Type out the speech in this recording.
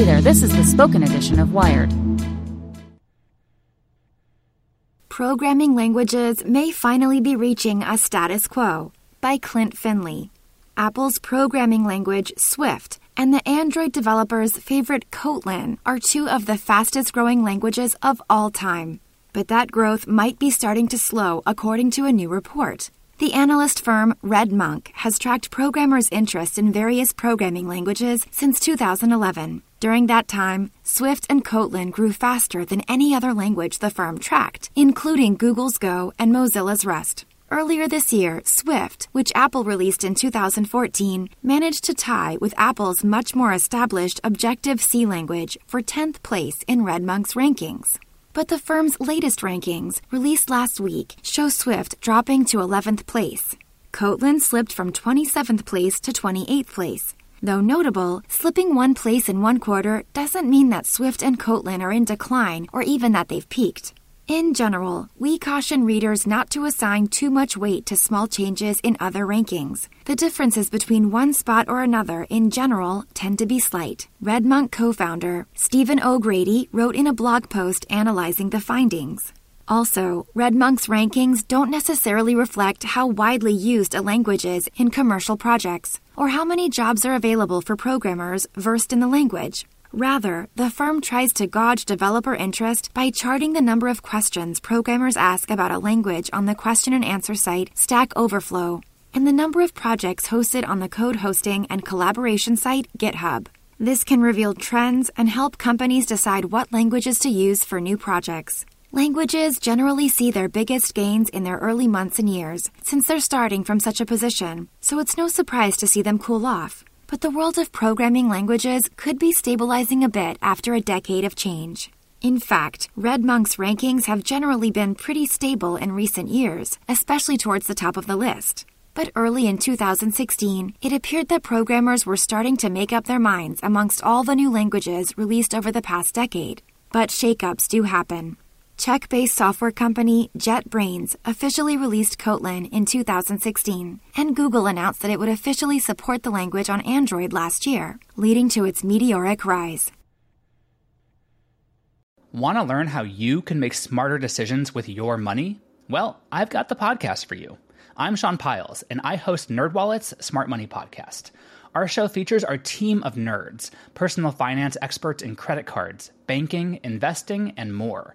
Hey there, this is the spoken edition of Wired. Programming languages may finally be reaching a status quo by Klint Finley. Apple's programming language, Swift, and the Android developers' favorite Kotlin are two of the fastest growing languages of all time. But that growth might be starting to slow, according to a new report. The analyst firm RedMonk has tracked programmers' interest in various programming languages since 2011. During that time, Swift and Kotlin grew faster than any other language the firm tracked, including Google's Go and Mozilla's Rust. Earlier this year, Swift, which Apple released in 2014, managed to tie with Apple's much more established Objective C language for 10th place in RedMonk's rankings. But the firm's latest rankings, released last week, show Swift dropping to 11th place. Kotlin slipped from 27th place to 28th place. Though notable, slipping one place in one quarter doesn't mean that Swift and Kotlin are in decline or even that they've peaked. In general, we caution readers not to assign too much weight to small changes in other rankings. The differences between one spot or another in general tend to be slight. RedMonk co founder Stephen O'Grady wrote in a blog post analyzing the findings. Also, RedMonk's rankings don't necessarily reflect how widely used a language is in commercial projects, or how many jobs are available for programmers versed in the language. Rather, the firm tries to gauge developer interest by charting the number of questions programmers ask about a language on the question and answer site Stack Overflow and the number of projects hosted on the code hosting and collaboration site GitHub. This can reveal trends and help companies decide what languages to use for new projects. Languages generally see their biggest gains in their early months and years, since they're starting from such a position, so it's no surprise to see them cool off but the world of programming languages could be stabilizing a bit after a decade of change. In fact, RedMonk's rankings have generally been pretty stable in recent years, especially towards the top of the list. But early in 2016, it appeared that programmers were starting to make up their minds amongst all the new languages released over the past decade. But shakeups do happen. Czech based software company JetBrains officially released Kotlin in 2016, and Google announced that it would officially support the language on Android last year, leading to its meteoric rise. Want to learn how you can make smarter decisions with your money? Well, I've got the podcast for you. I'm Sean Pyles, and I host NerdWallet's Smart Money Podcast. Our show features our team of nerds, personal finance experts in credit cards, banking, investing, and more